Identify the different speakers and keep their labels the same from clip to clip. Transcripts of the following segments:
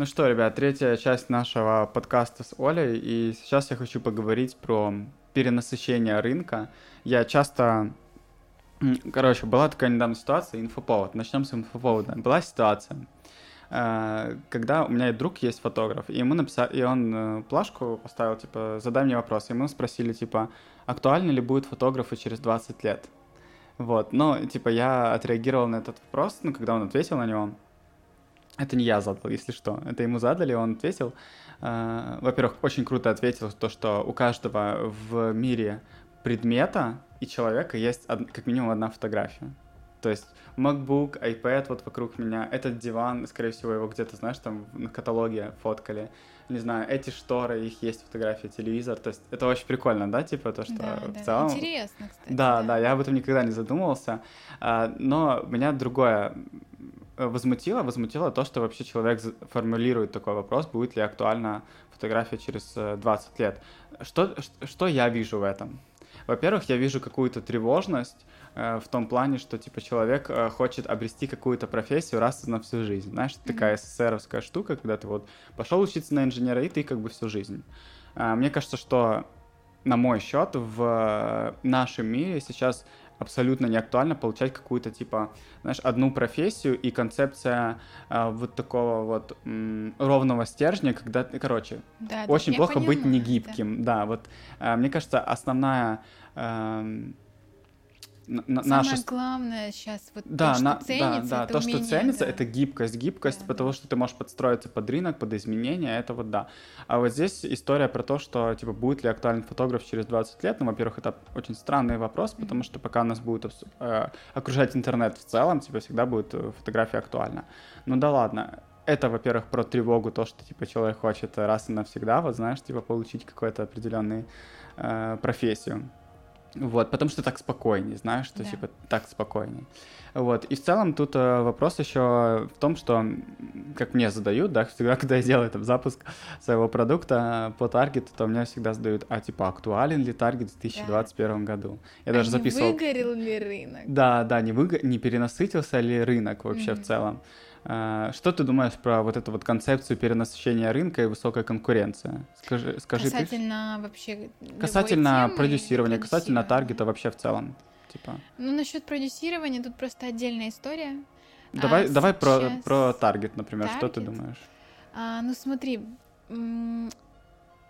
Speaker 1: Ну что, ребят, третья часть нашего подкаста с Олей, и сейчас я хочу поговорить про перенасыщение рынка. Я часто... Короче, была такая недавно ситуация, инфоповод. Начнем с инфоповода. Была ситуация, э, когда у меня друг есть фотограф, и ему написали, и он э, плашку поставил, типа, задай мне вопрос. И ему спросили, типа, актуальны ли будут фотографы через 20 лет? Вот, но, типа, я отреагировал на этот вопрос, ну, когда он ответил на него, это не я задал, если что. Это ему задали, он ответил. Э, во-первых, очень круто ответил то, что у каждого в мире предмета и человека есть как минимум одна фотография. То есть MacBook, iPad вот вокруг меня, этот диван, скорее всего, его где-то, знаешь, там на каталоге фоткали. Не знаю, эти шторы, их есть фотография, телевизор. То есть это очень прикольно, да, типа то, что да, в
Speaker 2: да.
Speaker 1: целом...
Speaker 2: Интересно, кстати.
Speaker 1: Да, да, да, я об этом никогда не задумывался. А, но меня другое Э, возмутило, возмутило то, что вообще человек формулирует такой вопрос, будет ли актуальна фотография через 20 э, лет. Что, что я вижу в этом? Во-первых, я вижу какую-то тревожность э, в том плане, что типа человек э, хочет обрести какую-то профессию раз на всю жизнь. Знаешь, mm-hmm. такая СССРовская штука, когда ты вот пошел учиться на инженера, и ты как бы всю жизнь. Э, мне кажется, что на мой счет в э, нашем мире сейчас абсолютно не актуально получать какую-то, типа, знаешь, одну профессию и концепция э, вот такого вот м, ровного стержня, когда, короче,
Speaker 2: да,
Speaker 1: очень плохо
Speaker 2: понимаю,
Speaker 1: быть негибким, да, да вот э, мне кажется, основная э,
Speaker 2: Самое наша... главное сейчас вот
Speaker 1: да,
Speaker 2: то, что
Speaker 1: на...
Speaker 2: ценится,
Speaker 1: да, да,
Speaker 2: это
Speaker 1: то,
Speaker 2: умение,
Speaker 1: что ценится,
Speaker 2: да.
Speaker 1: это гибкость, гибкость,
Speaker 2: да,
Speaker 1: потому
Speaker 2: да.
Speaker 1: что ты можешь подстроиться под рынок, под изменения, это вот да. А вот здесь история про то, что типа будет ли актуален фотограф через 20 лет. Ну, во-первых, это очень странный вопрос, потому что пока нас будет э, окружать интернет в целом, типа всегда будет э, фотография актуальна. Ну да ладно, это, во-первых, про тревогу, то, что, типа, человек хочет раз и навсегда, вот, знаешь, типа, получить какую-то определенную э, профессию. Вот, потому что так спокойнее, знаешь, что да. типа так спокойнее. Вот, и в целом тут э, вопрос еще в том, что, как мне задают, да, всегда, когда я делаю там запуск своего продукта по таргету, то мне всегда задают, а типа актуален ли таргет в 2021 да. году? Я
Speaker 2: а
Speaker 1: даже записывал.
Speaker 2: Не выгорел ли рынок?
Speaker 1: Да, да, не, выго... не перенасытился ли рынок вообще mm-hmm. в целом. А, что ты думаешь про вот эту вот концепцию перенасыщения рынка и высокой конкуренции? Скажи, скажи
Speaker 2: касательно ты... вообще
Speaker 1: касательно
Speaker 2: темы
Speaker 1: продюсирования, касательно таргета вообще в целом, типа.
Speaker 2: Ну насчет продюсирования тут просто отдельная история.
Speaker 1: Давай, а, давай сейчас... про про таргет, например, target? что ты думаешь?
Speaker 2: А, ну смотри,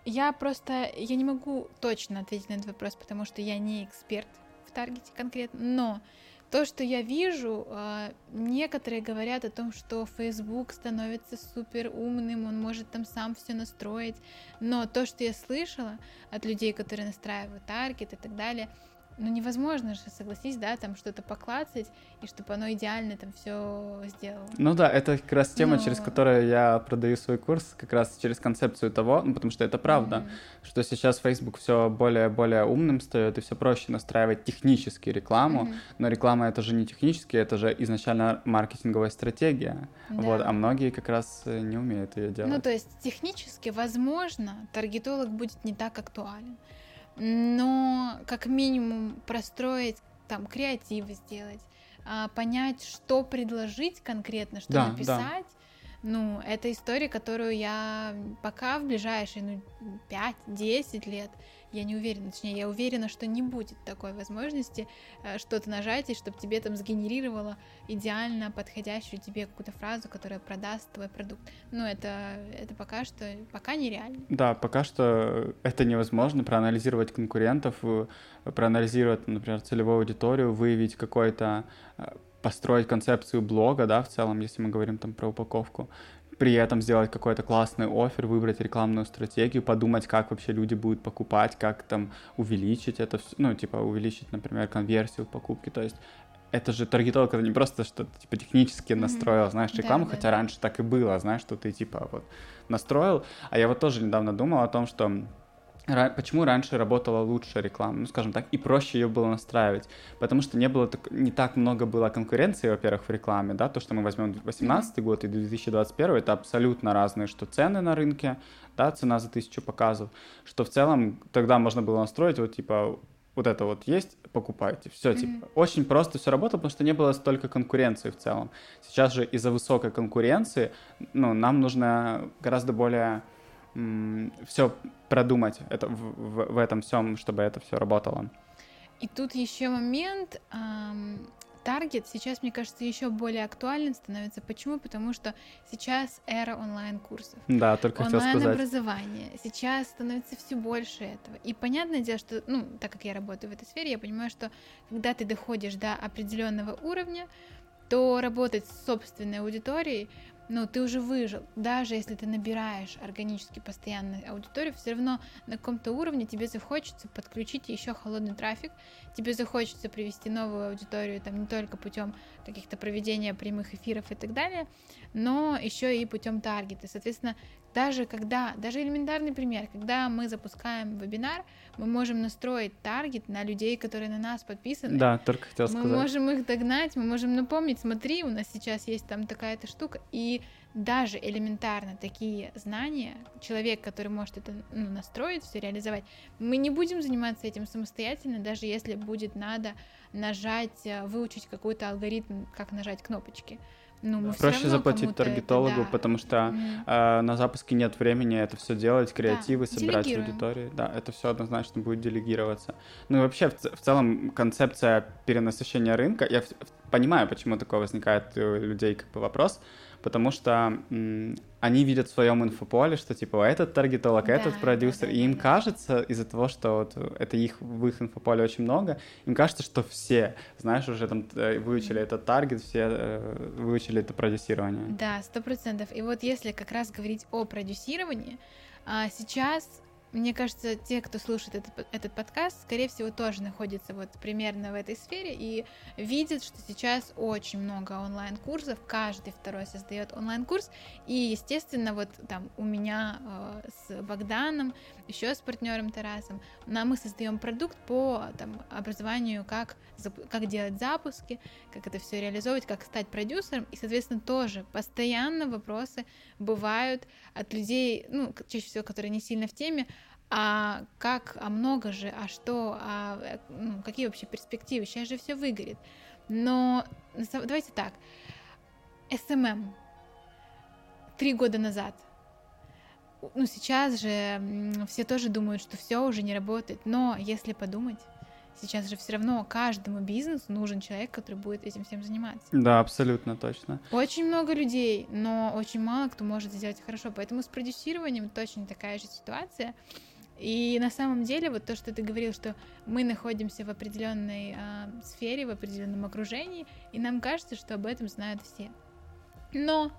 Speaker 2: я просто я не могу точно ответить на этот вопрос, потому что я не эксперт в таргете конкретно, но то, что я вижу, а, некоторые говорят о том, что Facebook становится супер умным, он может там сам все настроить. Но то, что я слышала от людей, которые настраивают таргет и так далее, ну невозможно же, согласись, да, там что-то поклацать, и чтобы оно идеально там все сделало.
Speaker 1: Ну да, это как раз тема,
Speaker 2: Но...
Speaker 1: через которую я продаю свой курс, как раз через концепцию того, ну потому что это правда, mm-hmm. что сейчас Facebook все более-более умным стоит, и все проще настраивать технически рекламу, mm-hmm. но реклама это же не технически, это же изначально маркетинговая стратегия, да. вот, а многие как раз э, не умеют ее делать.
Speaker 2: Ну то есть технически, возможно, таргетолог будет не так актуален но как минимум простроить, там, креатив сделать, а, понять, что предложить конкретно, что
Speaker 1: да,
Speaker 2: написать. Да. Ну, это история, которую я пока в ближайшие ну, 5-10 лет я не уверена, точнее, я уверена, что не будет такой возможности э, что-то нажать, и чтобы тебе там сгенерировало идеально подходящую тебе какую-то фразу, которая продаст твой продукт. Ну, это, это пока что, пока нереально.
Speaker 1: Да, пока что это невозможно, проанализировать конкурентов, э, проанализировать, например, целевую аудиторию, выявить какой-то э, построить концепцию блога, да, в целом, если мы говорим там про упаковку, при этом сделать какой-то классный офер, выбрать рекламную стратегию, подумать, как вообще люди будут покупать, как там увеличить это все, ну, типа, увеличить, например, конверсию в покупке, то есть это же таргетолог, это не просто что-то типа технически настроил, mm-hmm. знаешь, рекламу, да, хотя да. раньше так и было, знаешь, что ты типа вот настроил. А я вот тоже недавно думал о том, что почему раньше работала лучше реклама, ну, скажем так, и проще ее было настраивать, потому что не было так, не так много было конкуренции, во-первых, в рекламе, да, то, что мы возьмем 2018 mm-hmm. год и 2021, это абсолютно разные, что цены на рынке, да, цена за тысячу показов, что в целом тогда можно было настроить вот, типа, вот это вот есть, покупайте. Все, mm-hmm. типа, очень просто все работало, потому что не было столько конкуренции в целом. Сейчас же из-за высокой конкуренции, ну, нам нужно гораздо более все продумать это, в, в, в этом всем, чтобы это все работало.
Speaker 2: И тут еще момент, эм, таргет сейчас, мне кажется, еще более актуален становится. Почему? Потому что сейчас эра онлайн-курсов.
Speaker 1: Да, только хотел сказать.
Speaker 2: Онлайн-образование. Сейчас становится все больше этого. И понятное дело, что, ну, так как я работаю в этой сфере, я понимаю, что когда ты доходишь до определенного уровня, то работать с собственной аудиторией ну, ты уже выжил. Даже если ты набираешь органически постоянную аудиторию, все равно на каком-то уровне тебе захочется подключить еще холодный трафик, тебе захочется привести новую аудиторию, там, не только путем каких-то проведения прямых эфиров и так далее, но еще и путем таргета. Соответственно, даже когда, даже элементарный пример, когда мы запускаем вебинар, мы можем настроить таргет на людей, которые на нас подписаны.
Speaker 1: Да, только хотел сказать.
Speaker 2: Мы можем их догнать, мы можем напомнить, смотри, у нас сейчас есть там такая-то штука, и даже элементарно такие знания, человек, который может это ну, настроить, все реализовать, мы не будем заниматься этим самостоятельно, даже если будет надо нажать, э, выучить какой-то алгоритм, как нажать кнопочки. Ну, мы
Speaker 1: Проще заплатить таргетологу, это, да. потому что mm. э, на запуске нет времени это все делать, креативы, да. собирать аудиторию. Да, это все однозначно будет делегироваться. Ну и вообще в, в целом концепция перенасыщения рынка, я в, понимаю, почему такое возникает у людей как бы вопрос, потому что они видят в своем инфополе, что типа этот таргетолог, да, этот продюсер, да, да, и им да. кажется из-за того, что вот это их в их инфополе очень много, им кажется, что все, знаешь, уже там э, выучили этот таргет, все э, выучили это продюсирование.
Speaker 2: Да, сто процентов. И вот если как раз говорить о продюсировании, а, сейчас мне кажется, те, кто слушает этот, этот подкаст, скорее всего, тоже находятся вот примерно в этой сфере и видят, что сейчас очень много онлайн-курсов, каждый второй создает онлайн-курс, и, естественно, вот там у меня э, с Богданом, еще с партнером Тарасом, нам мы создаем продукт по там, образованию, как, как делать запуски, как это все реализовывать, как стать продюсером, и, соответственно, тоже постоянно вопросы бывают от людей, ну, чаще всего, которые не сильно в теме, а как, а много же, а что, а э, ну, какие вообще перспективы, сейчас же все выгорит. Но давайте так, SMM. Три года назад, ну сейчас же все тоже думают, что все уже не работает, но если подумать, сейчас же все равно каждому бизнесу нужен человек, который будет этим всем заниматься.
Speaker 1: Да, абсолютно точно.
Speaker 2: Очень много людей, но очень мало кто может сделать хорошо, поэтому с продюсированием точно такая же ситуация. И на самом деле, вот то, что ты говорил, что мы находимся в определенной э, сфере, в определенном окружении, и нам кажется, что об этом знают все. Но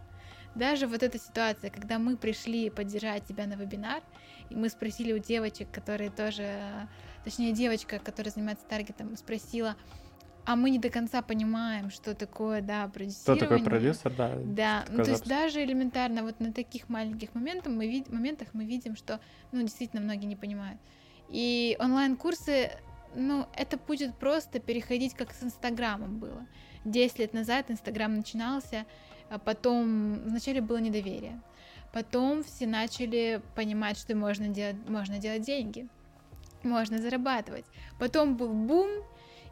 Speaker 2: даже вот эта ситуация, когда мы пришли поддержать тебя на вебинар, и мы спросили у девочек, которые тоже, точнее, девочка, которая занимается таргетом, спросила, а мы не до конца понимаем, что такое, да, продюсирование.
Speaker 1: Что такое продюсер, да.
Speaker 2: Да, ну, то есть даже элементарно вот на таких маленьких моментах мы, вид- моментах мы видим, что, ну, действительно, многие не понимают. И онлайн-курсы, ну, это будет просто переходить, как с Инстаграмом было. Десять лет назад Инстаграм начинался, потом вначале было недоверие. Потом все начали понимать, что можно делать, можно делать деньги, можно зарабатывать. Потом был бум,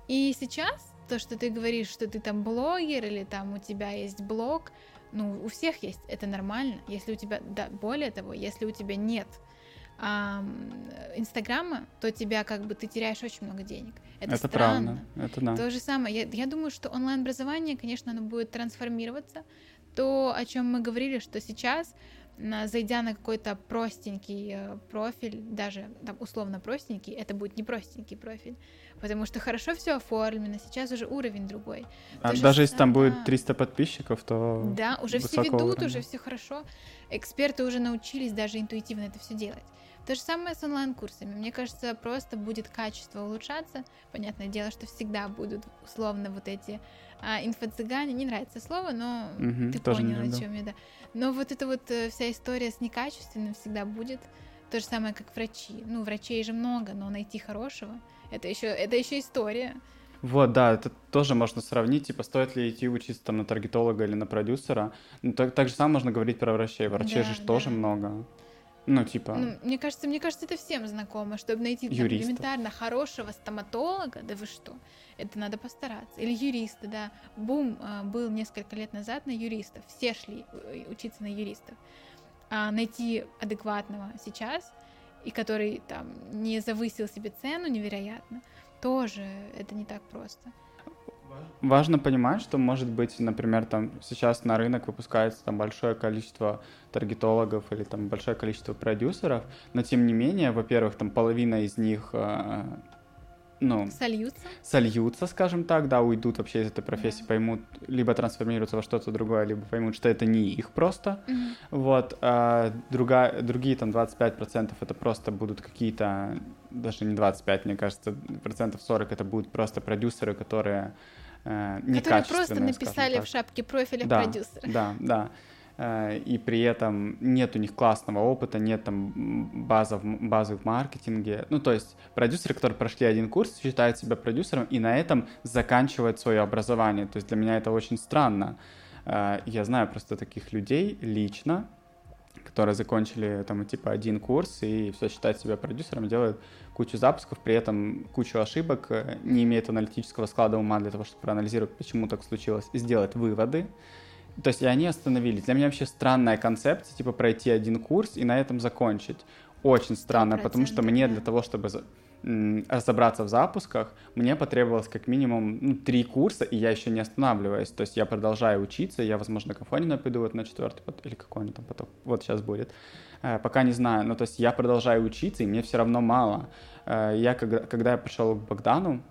Speaker 2: и сейчас то, что ты говоришь, что ты там блогер или там у тебя есть блог, ну, у всех есть, это нормально. Если у тебя, да, более того, если у тебя нет Инстаграма, то тебя как бы ты теряешь очень много денег. Это, это странно.
Speaker 1: Правда. Это да.
Speaker 2: То же самое. Я, я думаю, что онлайн-образование, конечно, оно будет трансформироваться. То, о чем мы говорили, что сейчас зайдя на какой-то простенький э, профиль, даже там условно простенький, это будет не простенький профиль, потому что хорошо все оформлено, сейчас уже уровень другой.
Speaker 1: А даже же, если там будет 300 подписчиков, то
Speaker 2: Да, уже все ведут, уровня. уже все хорошо. Эксперты уже научились даже интуитивно это все делать. То же самое с онлайн-курсами. Мне кажется, просто будет качество улучшаться. Понятное дело, что всегда будут условно вот эти а, инфо-цыгане. Не нравится слово, но угу, ты понял, о чем я, да. Но вот эта вот э, вся история с некачественным всегда будет. То же самое, как врачи. Ну, врачей же много, но найти хорошего это еще, это еще история.
Speaker 1: Вот, да, это тоже можно сравнить, типа, стоит ли идти учиться там на таргетолога или на продюсера. Ну, так, так же самое можно говорить про врачей. Врачей да, же да. тоже много. Ну, типа...
Speaker 2: Ну, мне кажется, мне кажется, это всем знакомо, чтобы найти там, элементарно хорошего стоматолога, да вы что, это надо постараться. Или юриста, да. Бум э, был несколько лет назад на юристов, все шли э, учиться на юристов. А найти адекватного сейчас, и который там не завысил себе цену невероятно, тоже это не так просто.
Speaker 1: Важно понимать, что, может быть, например, там сейчас на рынок выпускается там большое количество таргетологов или там большое количество продюсеров, но тем не менее, во-первых, там половина из них э, ну,
Speaker 2: сольются?
Speaker 1: Сольются, скажем так, да, уйдут вообще из этой профессии, да. поймут, либо трансформируются во что-то другое, либо поймут, что это не их просто. Mm-hmm. Вот, а другая, другие там 25% это просто будут какие-то, даже не 25, мне кажется, процентов 40 это будут просто продюсеры, которые э,
Speaker 2: Которые просто написали в шапке профиля
Speaker 1: да,
Speaker 2: продюсера.
Speaker 1: Да, да. Э, и при этом нет у них классного опыта, нет там базы в, базы в маркетинге. Ну, то есть продюсеры, которые прошли один курс, считают себя продюсером и на этом заканчивают свое образование. То есть для меня это очень странно. Э, я знаю просто таких людей лично, которые закончили там типа один курс и все считают себя продюсером, делают кучу запусков, при этом кучу ошибок, э, не имеют аналитического склада ума для того, чтобы проанализировать, почему так случилось, и сделать выводы. То есть и они остановились. Для меня вообще странная концепция, типа пройти один курс и на этом закончить. Очень странно, потому что мне для того, чтобы разобраться в запусках, мне потребовалось как минимум ну, три курса, и я еще не останавливаюсь. То есть я продолжаю учиться, я, возможно, к Афоне пойду вот на четвертый, или какой он там потом, вот сейчас будет. Э, пока не знаю, но то есть я продолжаю учиться, и мне все равно мало. Э, я, когда, когда я пришел к Богдану,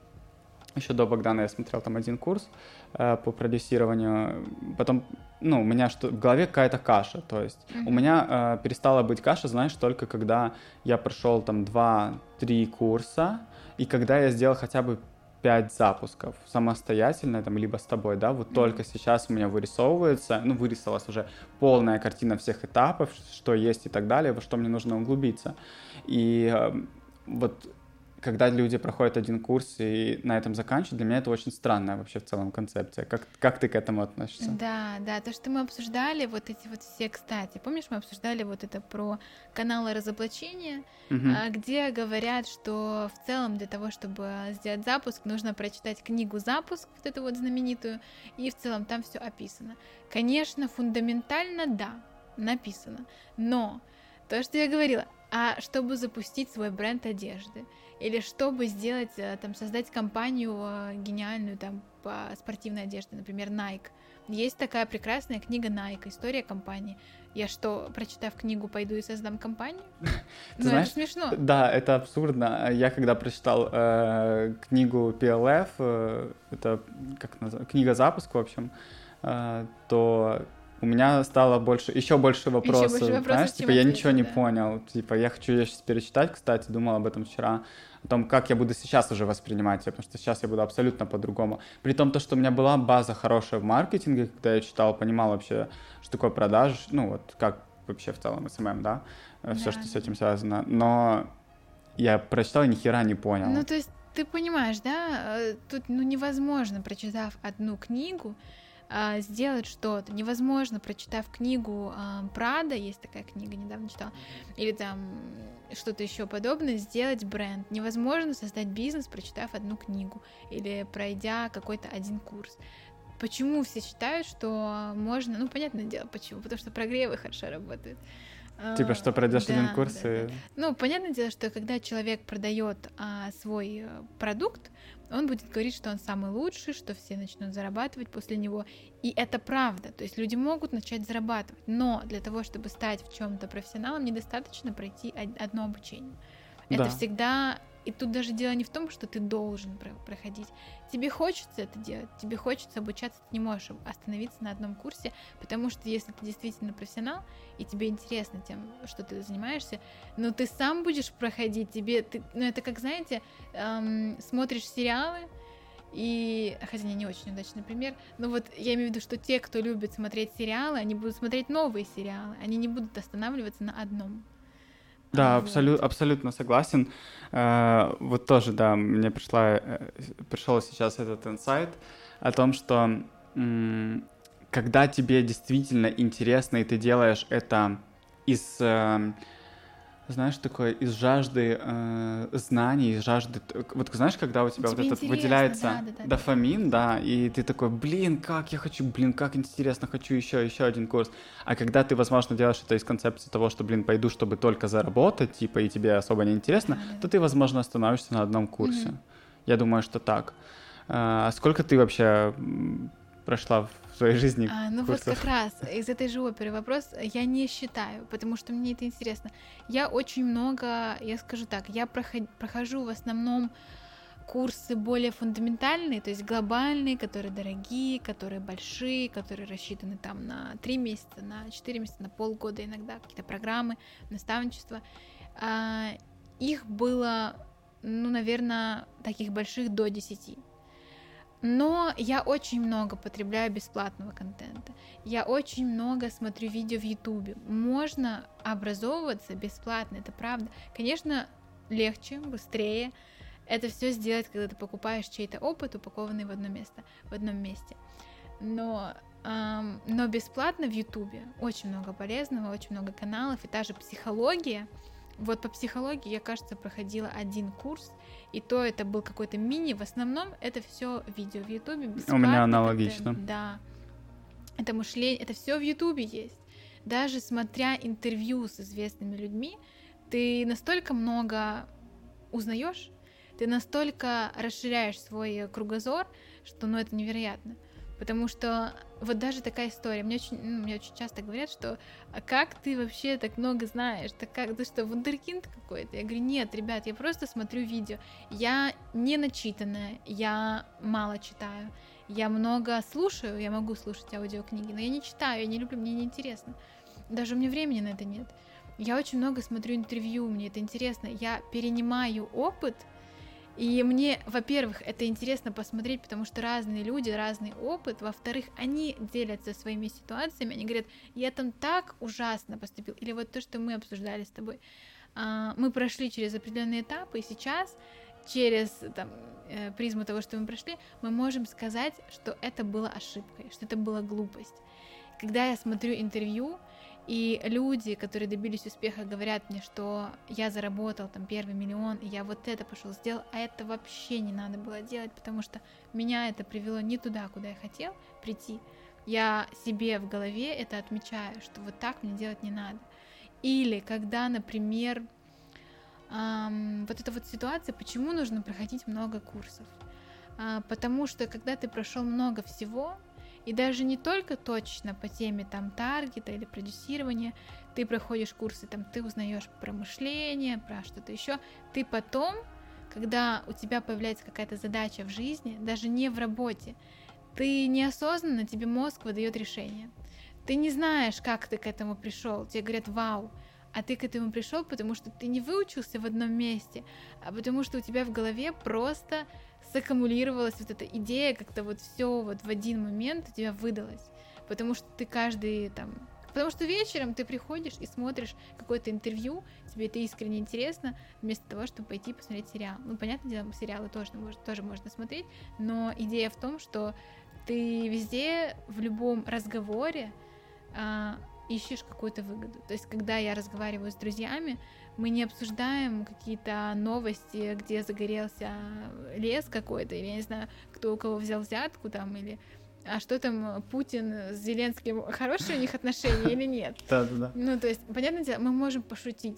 Speaker 1: еще до Богдана я смотрел там один курс э, по продюсированию. Потом, ну, у меня что в голове какая-то каша. То есть mm-hmm. у меня э, перестала быть каша, знаешь, только когда я прошел там 2-3 курса, и когда я сделал хотя бы 5 запусков самостоятельно, там, либо с тобой, да, вот mm-hmm. только сейчас у меня вырисовывается, ну, вырисовалась уже полная картина всех этапов, что есть и так далее, во что мне нужно углубиться. И э, вот когда люди проходят один курс и на этом заканчивают, для меня это очень странная вообще в целом концепция. Как, как ты к этому относишься?
Speaker 2: Да, да, то, что мы обсуждали, вот эти вот все, кстати, помнишь, мы обсуждали вот это про каналы разоблачения, угу. где говорят, что в целом для того, чтобы сделать запуск, нужно прочитать книгу «Запуск», вот эту вот знаменитую, и в целом там все описано. Конечно, фундаментально, да, написано, но то, что я говорила, а чтобы запустить свой бренд одежды, или чтобы сделать, э, там, создать компанию э, гениальную, там, по спортивной одежде, например, Nike. Есть такая прекрасная книга Nike, история компании. Я что, прочитав книгу, пойду и создам компанию? ну, это смешно.
Speaker 1: Да, это абсурдно. Я когда прочитал э, книгу PLF, э, это как называется, книга запуск, в общем, э, то у меня стало больше, еще больше вопросов, еще больше вопросов знаешь, типа я ничего не понял, типа я хочу ее сейчас перечитать, кстати, думал об этом вчера, о том, как я буду сейчас уже воспринимать ее, потому что сейчас я буду абсолютно по-другому. При том, то, что у меня была база хорошая в маркетинге, когда я читал, понимал вообще, что такое продаж, ну вот как вообще в целом SMM, да, да. все, что с этим связано, но я прочитал и ни хера не понял.
Speaker 2: Ну, то есть ты понимаешь, да, э, тут ну, невозможно, прочитав одну книгу, а, сделать что-то. Невозможно, прочитав книгу а, Прада, есть такая книга, недавно читала, или там что-то еще подобное, сделать бренд. Невозможно создать бизнес, прочитав одну книгу или пройдя какой-то один курс. Почему все считают, что можно... Ну, понятное дело, почему. Потому что прогревы хорошо работают.
Speaker 1: Типа, что пройдешь да, один курс да, и... Да.
Speaker 2: Ну, понятное дело, что когда человек продает а, свой э, продукт, он будет говорить, что он самый лучший, что все начнут зарабатывать после него. И это правда. То есть люди могут начать зарабатывать. Но для того, чтобы стать в чем-то профессионалом, недостаточно пройти одно обучение. Да. Это всегда и тут даже дело не в том, что ты должен проходить. Тебе хочется это делать, тебе хочется обучаться, ты не можешь остановиться на одном курсе, потому что если ты действительно профессионал, и тебе интересно тем, что ты занимаешься, но ты сам будешь проходить, тебе, ты, ну это как, знаете, эм, смотришь сериалы, и, хотя не, не очень удачный пример, но вот я имею в виду, что те, кто любит смотреть сериалы, они будут смотреть новые сериалы, они не будут останавливаться на одном.
Speaker 1: Да, абсолют, абсолютно согласен. Э, вот тоже, да, мне пришла, э, пришел сейчас этот инсайт о том, что когда тебе действительно интересно, и ты делаешь это из, э, знаешь, такое из жажды э, знаний, из жажды... Вот знаешь, когда у тебя
Speaker 2: Тебе
Speaker 1: вот этот выделяется
Speaker 2: да, да, да,
Speaker 1: дофамин, да, и ты такой, блин, как я хочу, блин, как интересно, хочу еще, еще один курс. А когда ты, возможно, делаешь это из концепции того, что, блин, пойду, чтобы только заработать, типа, и тебе особо не интересно,
Speaker 2: Да, да.
Speaker 1: то ты, возможно, остановишься на одном курсе.
Speaker 2: Мгм.
Speaker 1: Я думаю, что так. А сколько ты вообще прошла в своей жизни
Speaker 2: А, ну
Speaker 1: курсов?
Speaker 2: вот как раз из этой же оперы вопрос я не считаю, потому что мне это интересно. Я очень много, я скажу так, я прохожу в основном курсы более фундаментальные, то есть глобальные, которые дорогие, которые большие, которые рассчитаны там на 3 месяца, на 4 месяца, на полгода иногда, какие-то программы, наставничество. А, их было, ну, наверное, таких больших до 10. Но я очень много потребляю бесплатного контента. Я очень много смотрю видео в Ютубе. Можно образовываться бесплатно, это правда. Конечно, легче, быстрее это все сделать, когда ты покупаешь чей-то опыт, упакованный в одно место, в одном месте. Но, ам, но бесплатно в Ютубе очень много полезного, очень много каналов, и та же психология. Вот по психологии я, кажется, проходила один курс, и то это был какой-то мини. В основном это все видео в Ютубе. бесплатный
Speaker 1: аналогично.
Speaker 2: контент, Да. Это мышление, это все в Ютубе есть. Даже смотря интервью с известными людьми, ты настолько много узнаешь, ты настолько расширяешь свой кругозор, что ну это невероятно. Потому что вот даже такая история, мне очень, ну, мне очень часто говорят, что а как ты вообще так много знаешь, так как ты что, вундеркинд какой-то? Я говорю, нет, ребят, я просто смотрю видео, я не начитанная, я мало читаю, я много слушаю, я могу слушать аудиокниги, но я не читаю, я не люблю, мне не интересно, даже у меня времени на это нет. Я очень много смотрю интервью, мне это интересно, я перенимаю опыт, и мне, во-первых, это интересно посмотреть, потому что разные люди, разный опыт. Во-вторых, они делятся своими ситуациями. Они говорят, я там так ужасно поступил. Или вот то, что мы обсуждали с тобой. А, Мы прошли через определенные этапы, и сейчас через там, э, призму того, что мы прошли, мы можем сказать, что это было ошибкой, что это была глупость. Когда я смотрю интервью, и люди, которые добились успеха, говорят мне, что я заработал там первый миллион, и я вот это пошел сделал, а это вообще не надо было делать, потому что меня это привело не туда, куда я хотел прийти. Я себе в голове это отмечаю, что вот так мне делать не надо. Или когда, например, ам, вот эта вот ситуация, почему нужно проходить много курсов? А, потому что когда ты прошел много всего, и даже не только точно по теме там таргета или продюсирования, ты проходишь курсы, там ты узнаешь про мышление, про что-то еще, ты потом, когда у тебя появляется какая-то задача в жизни, даже не в работе, ты неосознанно, тебе мозг выдает решение. Ты не знаешь, как ты к этому пришел. Тебе говорят, вау, а ты к этому пришел, потому что ты не выучился в одном месте, а потому что у тебя в голове просто саккумулировалась вот эта идея, как-то вот все вот в один момент у тебя выдалось. Потому что ты каждый там... Потому что вечером ты приходишь и смотришь какое-то интервью, тебе это искренне интересно, вместо того, чтобы пойти посмотреть сериал. Ну, понятное дело, сериалы тоже, тоже можно смотреть, но идея в том, что ты везде, в любом разговоре а, ищешь какую-то выгоду. То есть, когда я разговариваю с друзьями, мы не обсуждаем какие-то новости, где загорелся лес какой-то, или я не знаю, кто у кого взял взятку там, или а что там Путин с Зеленским, хорошие у них отношения или нет.
Speaker 1: Да-да-да.
Speaker 2: Ну, то есть, понятное дело, мы можем пошутить,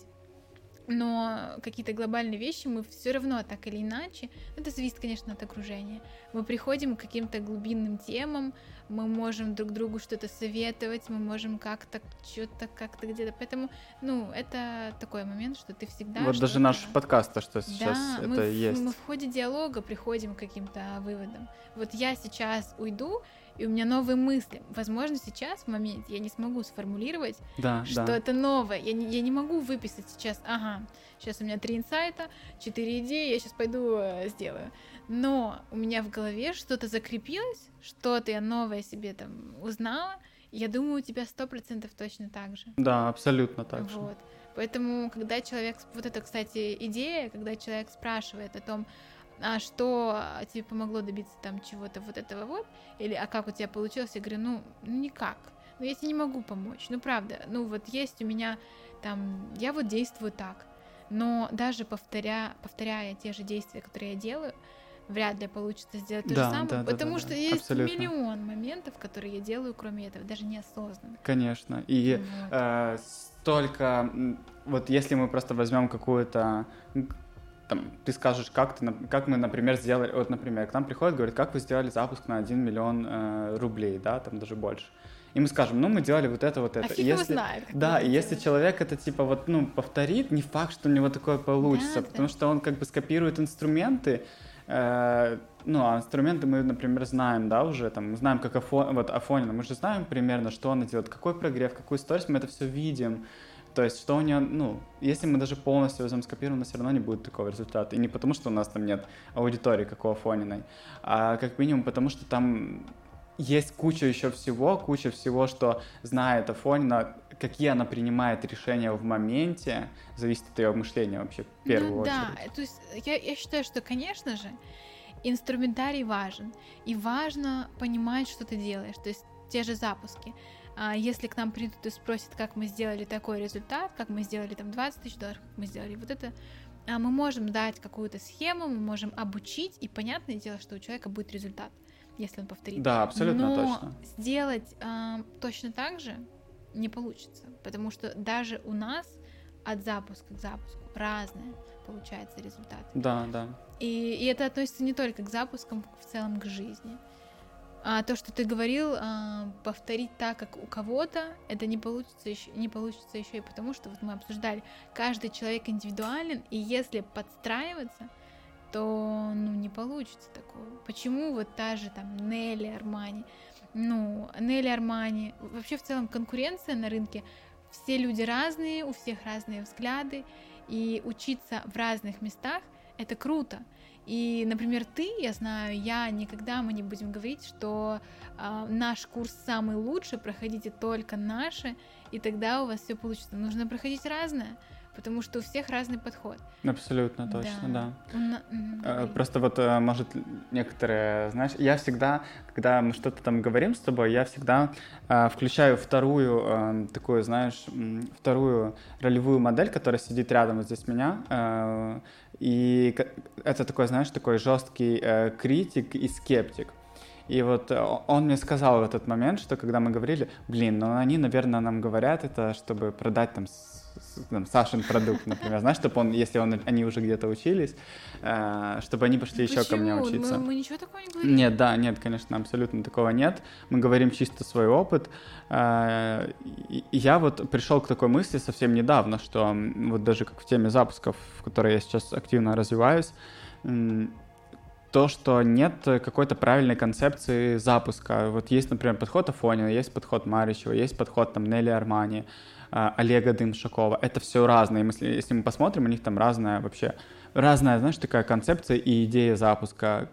Speaker 2: но какие-то глобальные вещи мы все равно так или иначе, это зависит, конечно, от окружения. Мы приходим к каким-то глубинным темам, мы можем друг другу что-то советовать, мы можем как-то что-то как-то где-то. Поэтому, ну, это такой момент, что ты всегда.
Speaker 1: Вот даже наш подкаст, то, что сейчас
Speaker 2: да,
Speaker 1: это
Speaker 2: мы,
Speaker 1: есть.
Speaker 2: мы в ходе диалога приходим к каким-то выводам. Вот я сейчас уйду, и у меня новые мысли. Возможно, сейчас в моменте я не смогу сформулировать
Speaker 1: Да,
Speaker 2: что
Speaker 1: да.
Speaker 2: это новое. Я не, я не могу выписать сейчас, ага, сейчас у меня три инсайта, четыре идеи, я сейчас пойду э, сделаю. Но у меня в голове что-то закрепилось, что-то я новое себе там узнала. Я думаю, у тебя сто процентов точно так же.
Speaker 1: Да, абсолютно так же.
Speaker 2: Вот. Поэтому, когда человек, вот это, кстати, идея, когда человек спрашивает о том, а что тебе помогло добиться там чего-то вот этого вот, или а как у тебя получилось, я говорю, ну, ну никак. но я тебе не могу помочь. Ну, правда, ну вот есть у меня там, я вот действую так, но даже повторя, повторяя те же действия, которые я делаю, вряд ли получится сделать то
Speaker 1: Да,
Speaker 2: же самое,
Speaker 1: да, да,
Speaker 2: потому
Speaker 1: да,
Speaker 2: что
Speaker 1: да,
Speaker 2: есть
Speaker 1: абсолютно.
Speaker 2: миллион моментов, которые я делаю, кроме этого, даже неосознанно.
Speaker 1: Конечно. И
Speaker 2: Вот.
Speaker 1: э, столько, вот если мы просто возьмем какую-то, там, ты скажешь, как, ты, как мы, например, сделали, вот, например, к нам приходит, говорит, как вы сделали запуск на 1 миллион э, рублей, да, там даже больше. И мы скажем, ну, мы делали вот это, вот это.
Speaker 2: а фиг его
Speaker 1: если-
Speaker 2: знает.
Speaker 1: Да,
Speaker 2: это
Speaker 1: и если
Speaker 2: делать.
Speaker 1: человек это типа вот, ну, повторит, не факт, что у него такое получится,
Speaker 2: Да,
Speaker 1: потому
Speaker 2: да.
Speaker 1: что он как бы скопирует инструменты, э, ну, а инструменты мы, например, знаем, да, уже, там, мы знаем, как Афо... вот Афонина, мы же знаем примерно, что она делает, какой прогрев, какую сторис, мы это все видим, то есть, что у нее, ну, если мы даже полностью возьмем скопированно, все равно не будет такого результата. И не потому, что у нас там нет аудитории, как у Афониной, а как минимум потому, что там есть куча еще всего, куча всего, что знает Афонина, какие она принимает решения в моменте, зависит от ее мышления вообще в первую
Speaker 2: ну,
Speaker 1: очередь.
Speaker 2: Да, то есть я, я считаю, что, конечно же, инструментарий важен. И важно понимать, что ты делаешь. То есть те же запуски. А, Если к нам придут и спросят, как мы сделали такой результат, как мы сделали там 20 тысяч долларов, как мы сделали вот это, а, мы можем дать какую-то схему, мы можем обучить, и понятное дело, что у человека будет результат, если он повторит.
Speaker 1: Да, абсолютно
Speaker 2: Но
Speaker 1: точно.
Speaker 2: сделать а, точно так же не получится, потому что даже у нас от запуска к запуску разное получается результат.
Speaker 1: Да, да.
Speaker 2: И, и это относится не только к запускам, в целом к жизни. А то, что ты говорил, а, повторить так, как у кого-то, это не получится еще, не получится еще и потому, что вот мы обсуждали, каждый человек индивидуален, и если подстраиваться, то ну не получится такого. Почему вот та же там Нелли Армани, ну Нелли Армани, вообще в целом конкуренция на рынке, все люди разные, у всех разные взгляды, и учиться в разных местах это круто. И, например, ты, я знаю, я никогда мы не будем говорить, что а, наш курс самый лучший, проходите только наши, и тогда у вас все получится. Нужно проходить разное, потому что у всех разный подход.
Speaker 1: Абсолютно точно, да.
Speaker 2: Мгм,
Speaker 1: Э. Просто вот, э, может, некоторые, знаешь, я всегда, когда мы что-то там говорим с тобой, я всегда э, включаю вторую э, такую, знаешь, вторую ролевую модель, которая сидит рядом вот здесь меня. э, и это такой, знаешь, такой жесткий э, критик и скептик. И вот он мне сказал в этот момент, что когда мы говорили, блин, ну они, наверное, нам говорят это, чтобы продать там, там Сашин продукт, например, знаешь, чтобы он, если он, они уже где-то учились, э, чтобы они пошли еще ко мне учиться.
Speaker 2: Мы, мы ничего такого не говорим.
Speaker 1: Нет, да, нет, конечно, абсолютно такого нет. Мы говорим чисто свой опыт. Э, И я вот пришел к такой мысли совсем недавно, что вот даже как в теме запусков, в которой я сейчас активно развиваюсь, то, что нет какой-то правильной концепции запуска. Вот есть, например, подход Афонина, есть подход Маричева, есть подход там Нелли Армани, Олега Дымшакова. Это все разное. Если, если мы посмотрим, у них там разная вообще, разная, знаешь, такая концепция и идея запуска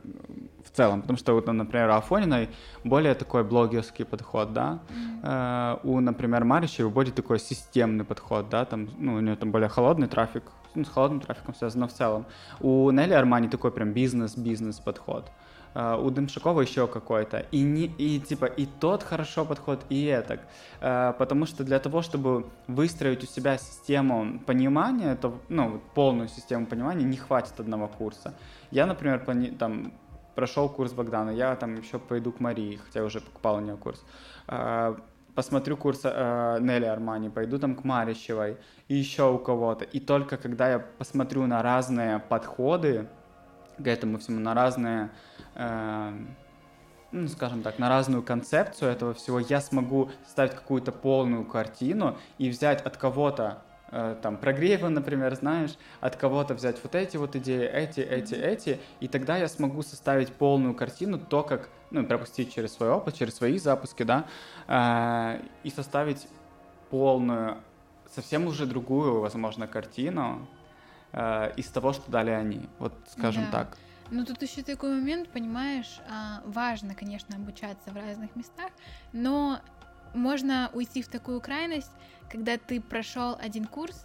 Speaker 1: в целом. Потому что, вот, ну, например, у Афониной более такой блогерский подход, да. Э, у, например, Маричева более такой системный подход, да, там, ну, у нее там более холодный трафик, ну, с холодным трафиком связано в целом. У Нелли Армани такой прям бизнес-бизнес подход. Э, у Дымшакова еще какой-то. И, не, и типа и тот хорошо подход, и этот. Э, потому что для того, чтобы выстроить у себя систему понимания, то, ну, полную систему понимания, не хватит одного курса. Я, например, плани... там, прошел курс Богдана, я там еще пойду к Марии, хотя уже покупал у нее курс. А, Посмотрю курс э, Нелли Армани, пойду там к Марищевой и еще у кого-то. И только когда я посмотрю на разные подходы к этому всему, на разные, э, ну, скажем так, на разную концепцию этого всего, я смогу составить какую-то полную картину и взять от кого-то э, там прогрева, например, знаешь, от кого-то взять вот эти вот идеи, эти, эти, эти, и тогда я смогу составить полную картину, то, как, ну, пропустить через свой опыт, через свои запуски, да, э, и составить полную, совсем уже другую, возможно, картину э, из того, что дали они, вот скажем
Speaker 2: Да.
Speaker 1: так.
Speaker 2: Ну, тут еще такой момент, понимаешь, а, важно, конечно, обучаться в разных местах, но можно уйти в такую крайность, когда ты прошел один курс,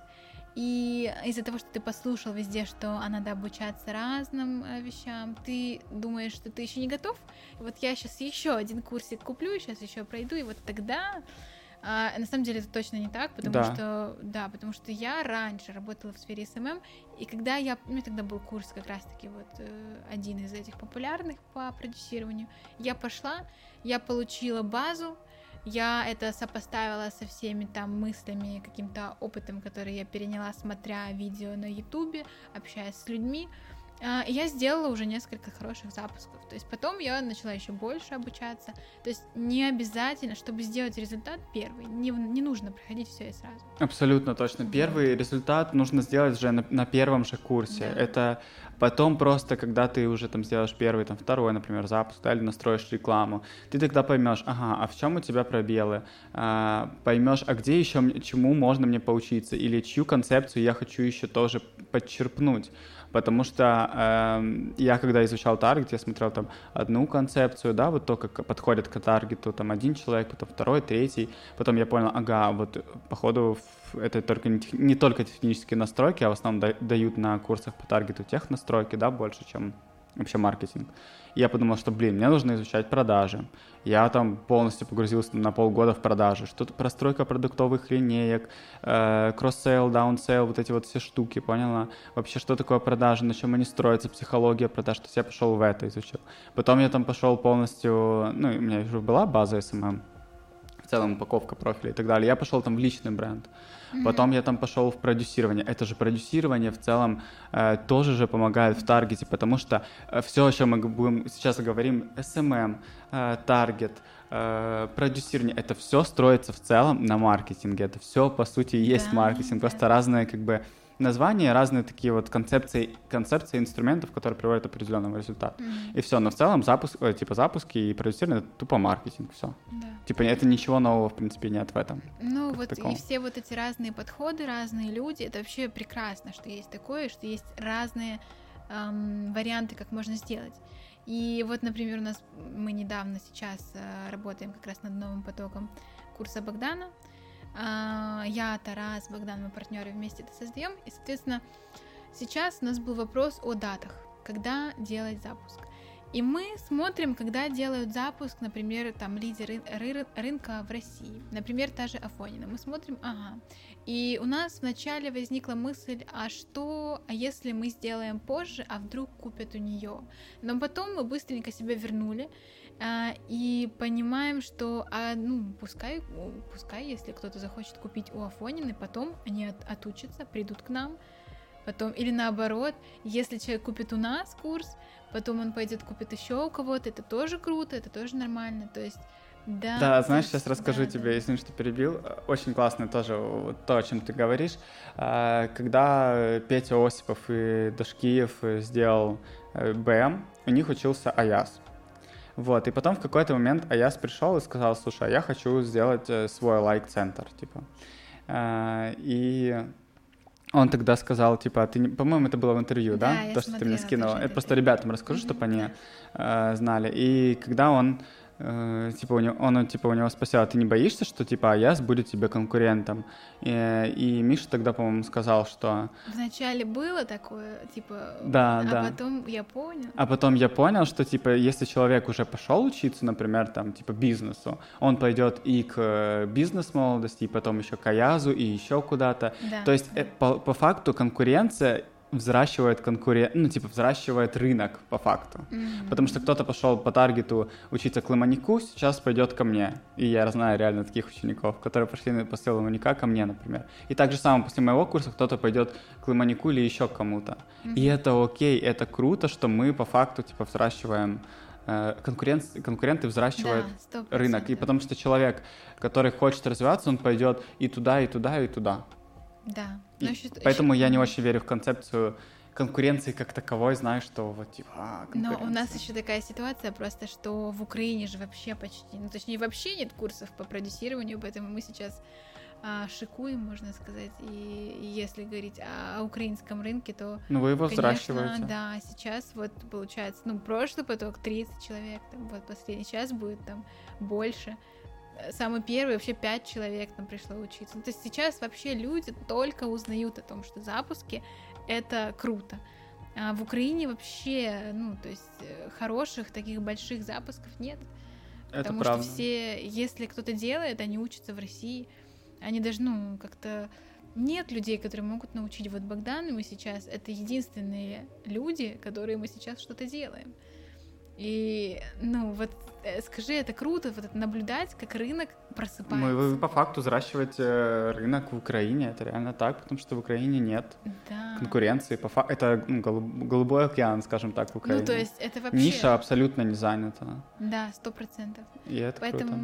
Speaker 2: И из-за того, что ты послушал везде, что а надо обучаться разным э, вещам, ты думаешь, что ты еще не готов. Вот я сейчас еще один курсик куплю, сейчас еще пройду, и вот тогда а, на самом деле это точно не так, потому
Speaker 1: Да.
Speaker 2: что да, потому что я раньше работала в сфере SMM, и когда я, у меня тогда был курс как раз-таки вот э, один из этих популярных по продюсированию, я пошла, я получила базу, я это сопоставила со всеми там мыслями, каким-то опытом, который я переняла, смотря видео на Ютубе, общаясь с людьми. А, и Я сделала уже несколько хороших запусков. То есть потом я начала еще больше обучаться. То есть не обязательно, чтобы сделать результат первый, не, не нужно проходить все и сразу.
Speaker 1: Абсолютно точно. Первый результат нужно сделать уже на, на первом же курсе.
Speaker 2: Да.
Speaker 1: Это потом просто, когда ты уже там сделаешь первый, там второй, например, запуск, да, или настроишь рекламу, ты тогда поймешь, ага, а в чем у тебя пробелы, а, поймешь, а где еще чему можно мне поучиться, или чью концепцию я хочу еще тоже подчерпнуть. Потому что эм, я когда изучал таргет, я смотрел там одну концепцию, да, вот то, как подходит к таргету, там один человек, потом второй, третий, потом я понял, ага, вот э, походу это только не, не только технические настройки, а в основном да- дают на курсах по таргету тех настройки, да, больше, чем вообще маркетинг. Я подумал, что, блин, мне нужно изучать продажи. Я там полностью погрузился на полгода в продажи. Что-то простройка продуктовых линеек, э, cross-sell, down-sell, вот эти вот все штуки, поняла? Вообще, что такое продажи, на чем они строятся, психология продаж. То есть я пошел в это изучил. Потом я там пошел полностью, ну, у меня уже была база SMM, в целом упаковка профиля и так далее. Я пошел там в личный бренд. Потом я там пошел в продюсирование. Это же продюсирование в целом э, тоже же помогает в таргете, потому что все, о чем мы будем сейчас говорим, SMM, э, таргет, э, продюсирование, это все строится в целом на маркетинге. Это все, по сути, и есть
Speaker 2: Да,
Speaker 1: маркетинг. Просто разные как бы названия, разные такие вот концепции, концепции инструментов, которые приводят к определенному результату.
Speaker 2: Мгм.
Speaker 1: И все, но в целом запуск, ой, типа запуски и продюсирование это тупо маркетинг, все.
Speaker 2: Да.
Speaker 1: Типа это ничего нового в принципе нет в этом.
Speaker 2: Ну вот
Speaker 1: таком.
Speaker 2: и все вот эти разные подходы, разные люди, это вообще прекрасно, что есть такое, что есть разные эм, варианты, как можно сделать. И вот, например, у нас мы недавно сейчас э, работаем как раз над новым потоком курса Богдана. Я, Тарас, Богдан, мы партнеры вместе это создаем. И, соответственно, сейчас у нас был вопрос о датах, когда делать запуск. И мы смотрим, когда делают запуск, например, там лидеры ры- рынка в России, например, та же Афонина. Мы смотрим, ага. И у нас вначале возникла мысль, а что, а если мы сделаем позже, а вдруг купят у нее? Но потом мы быстренько себя вернули а, и понимаем, что, а, ну, пускай, пускай, если кто-то захочет купить у Афонины, потом они от- отучатся, придут к нам, потом, или наоборот, если человек купит у нас курс, потом он пойдет купит еще у кого-то, это тоже круто, это тоже нормально, то есть, да.
Speaker 1: Да, знаешь, сейчас расскажу
Speaker 2: да,
Speaker 1: тебе,
Speaker 2: да.
Speaker 1: если что перебил. Очень классно тоже то, о чем ты говоришь. А, Когда Петя Осипов и Дашкиев сделал э, БМ, у них учился Аяс. Вот, и потом в какой-то момент Аяс пришел и сказал, слушай, а я хочу сделать э, свой лайк-центр, типа. А, И он тогда сказал, типа, а ты, по-моему, это было в интервью, да?
Speaker 2: Да,
Speaker 1: То, что ты мне скинула.
Speaker 2: тоже
Speaker 1: Это просто ребятам расскажу,
Speaker 2: Мгм,
Speaker 1: чтобы они э, знали. И когда он э, типа у него, он типа у него спросил, а ты не боишься, что типа Аяс будет тебе конкурентом? И, и Миша тогда, по-моему, сказал, что
Speaker 2: Вначале было такое, типа,
Speaker 1: Да,
Speaker 2: а
Speaker 1: да.
Speaker 2: потом я понял.
Speaker 1: А потом я понял, что, типа, если человек уже пошел учиться, например, там, типа, бизнесу, он пойдет и к э, бизнес-молодости, и потом еще к Аязу, и еще куда-то.
Speaker 2: Да.
Speaker 1: То есть, э, по, по факту, конкуренция взращивает конкурен... ну, типа, взращивает рынок, по факту.
Speaker 2: Мгм.
Speaker 1: Потому что кто-то пошел по таргету учиться к Ломанику, сейчас пойдет ко мне. И я знаю реально таких учеников, которые пошли после Ломаника ко мне, например. И так же самое после моего курса кто-то пойдет к Ломанику или еще к кому-то. И это окей, это круто, что мы по факту типа взращиваем э, конкуренц- конкуренты взращивают
Speaker 2: Да, 100%.
Speaker 1: рынок. И потому что человек, который хочет развиваться, он пойдет и туда, и туда, и туда.
Speaker 2: Да.
Speaker 1: И
Speaker 2: ещё-
Speaker 1: поэтому я не очень верю в концепцию конкуренции как таковой, знаю, что вот типа а,
Speaker 2: Но у нас еще такая ситуация просто, что в Украине же вообще почти, ну точнее вообще нет курсов по продюсированию, поэтому мы сейчас а, шикуем, можно сказать, и, и если говорить о, о украинском рынке, то
Speaker 1: Ну вы его
Speaker 2: Конечно,
Speaker 1: взращиваете.
Speaker 2: да, сейчас вот получается, ну, прошлый поток 30 человек, там, вот последний час будет там больше. Самый первый, вообще пять человек там пришло учиться. Ну, то есть сейчас вообще люди только узнают о том, что запуски — это круто. А в Украине вообще, ну, то есть э, хороших таких больших запусков нет.
Speaker 1: Это
Speaker 2: потому
Speaker 1: правда.
Speaker 2: что все, если кто-то делает, они учатся в России. Они даже, ну, как-то нет людей, которые могут научить. Вот Богдан и мы сейчас это единственные люди, которые мы сейчас что-то делаем. И, ну, вот э, скажи, это круто, вот наблюдать, как рынок просыпается.
Speaker 1: Мы, вы по факту взращиваете рынок в Украине, это реально так, потому что в Украине нет
Speaker 2: да.
Speaker 1: конкуренции. По фа... Это ну, голуб- голубой океан, скажем так, в Украине.
Speaker 2: Ну, то есть это вообще...
Speaker 1: Ниша абсолютно не занята.
Speaker 2: Да, сто процентов.
Speaker 1: И это
Speaker 2: Поэтому
Speaker 1: круто.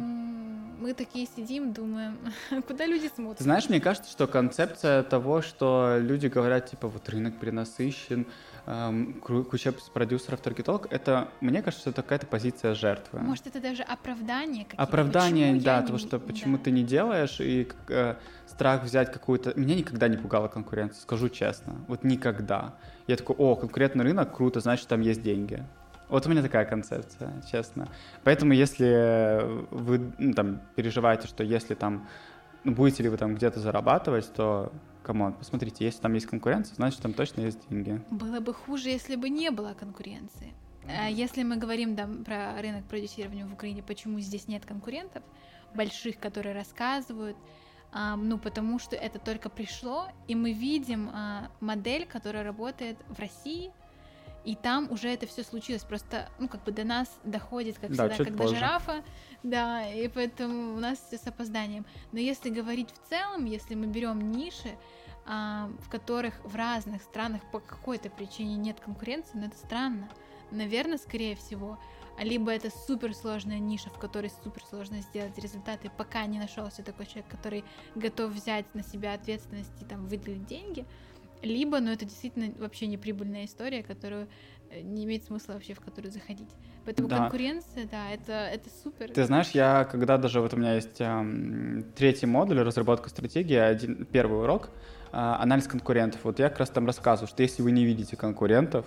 Speaker 2: мы такие сидим, думаем, куда люди смотрят.
Speaker 1: Ты знаешь, мне кажется, что концепция того, что люди говорят, типа, вот рынок перенасыщен, эм, куча продюсеров, таргетолог, это, мне кажется, это какая-то позиция жертвы.
Speaker 2: Может, это даже оправдание.
Speaker 1: Оправдание,
Speaker 2: Почему
Speaker 1: да,
Speaker 2: я не-
Speaker 1: того, что почему
Speaker 2: да.
Speaker 1: ты не делаешь, и э, страх взять какую-то... Меня никогда не пугала конкуренция, скажу честно. Вот никогда. Я такой, о, конкурентный рынок, круто, значит, там есть деньги. Вот у меня такая концепция, честно. Поэтому если вы ну, там переживаете, что если там ну, будете ли вы там где-то зарабатывать, то come on, посмотрите, если там есть конкуренция, значит там точно есть деньги.
Speaker 2: Было бы хуже, если бы не было конкуренции. А Если мы говорим да, про рынок продюсирования в Украине, почему здесь нет конкурентов больших, которые рассказывают, а, ну потому что это только пришло, и мы видим а, модель, которая работает в России, и там уже это все случилось. Просто, ну как бы до нас доходит, как
Speaker 1: Да,
Speaker 2: всегда, как
Speaker 1: позже.
Speaker 2: до жирафа, да, и поэтому у нас все с опозданием. Но если говорить в целом, если мы берем ниши, а, в которых в разных странах по какой-то причине нет конкуренции, но это странно. Наверное, скорее всего, либо это суперсложная ниша, в которой суперсложно сделать результаты, пока не нашелся такой человек, который готов взять на себя ответственность и там выделить деньги, либо, ну, это действительно вообще неприбыльная история, которую э, не имеет смысла вообще в которую заходить. Поэтому
Speaker 1: Да.
Speaker 2: конкуренция, да, это, это супер.
Speaker 1: Ты знаешь, я когда даже вот у меня есть эм, третий модуль разработка стратегии, один первый урок э, анализ конкурентов. Вот я как раз там рассказываю, что если вы не видите конкурентов,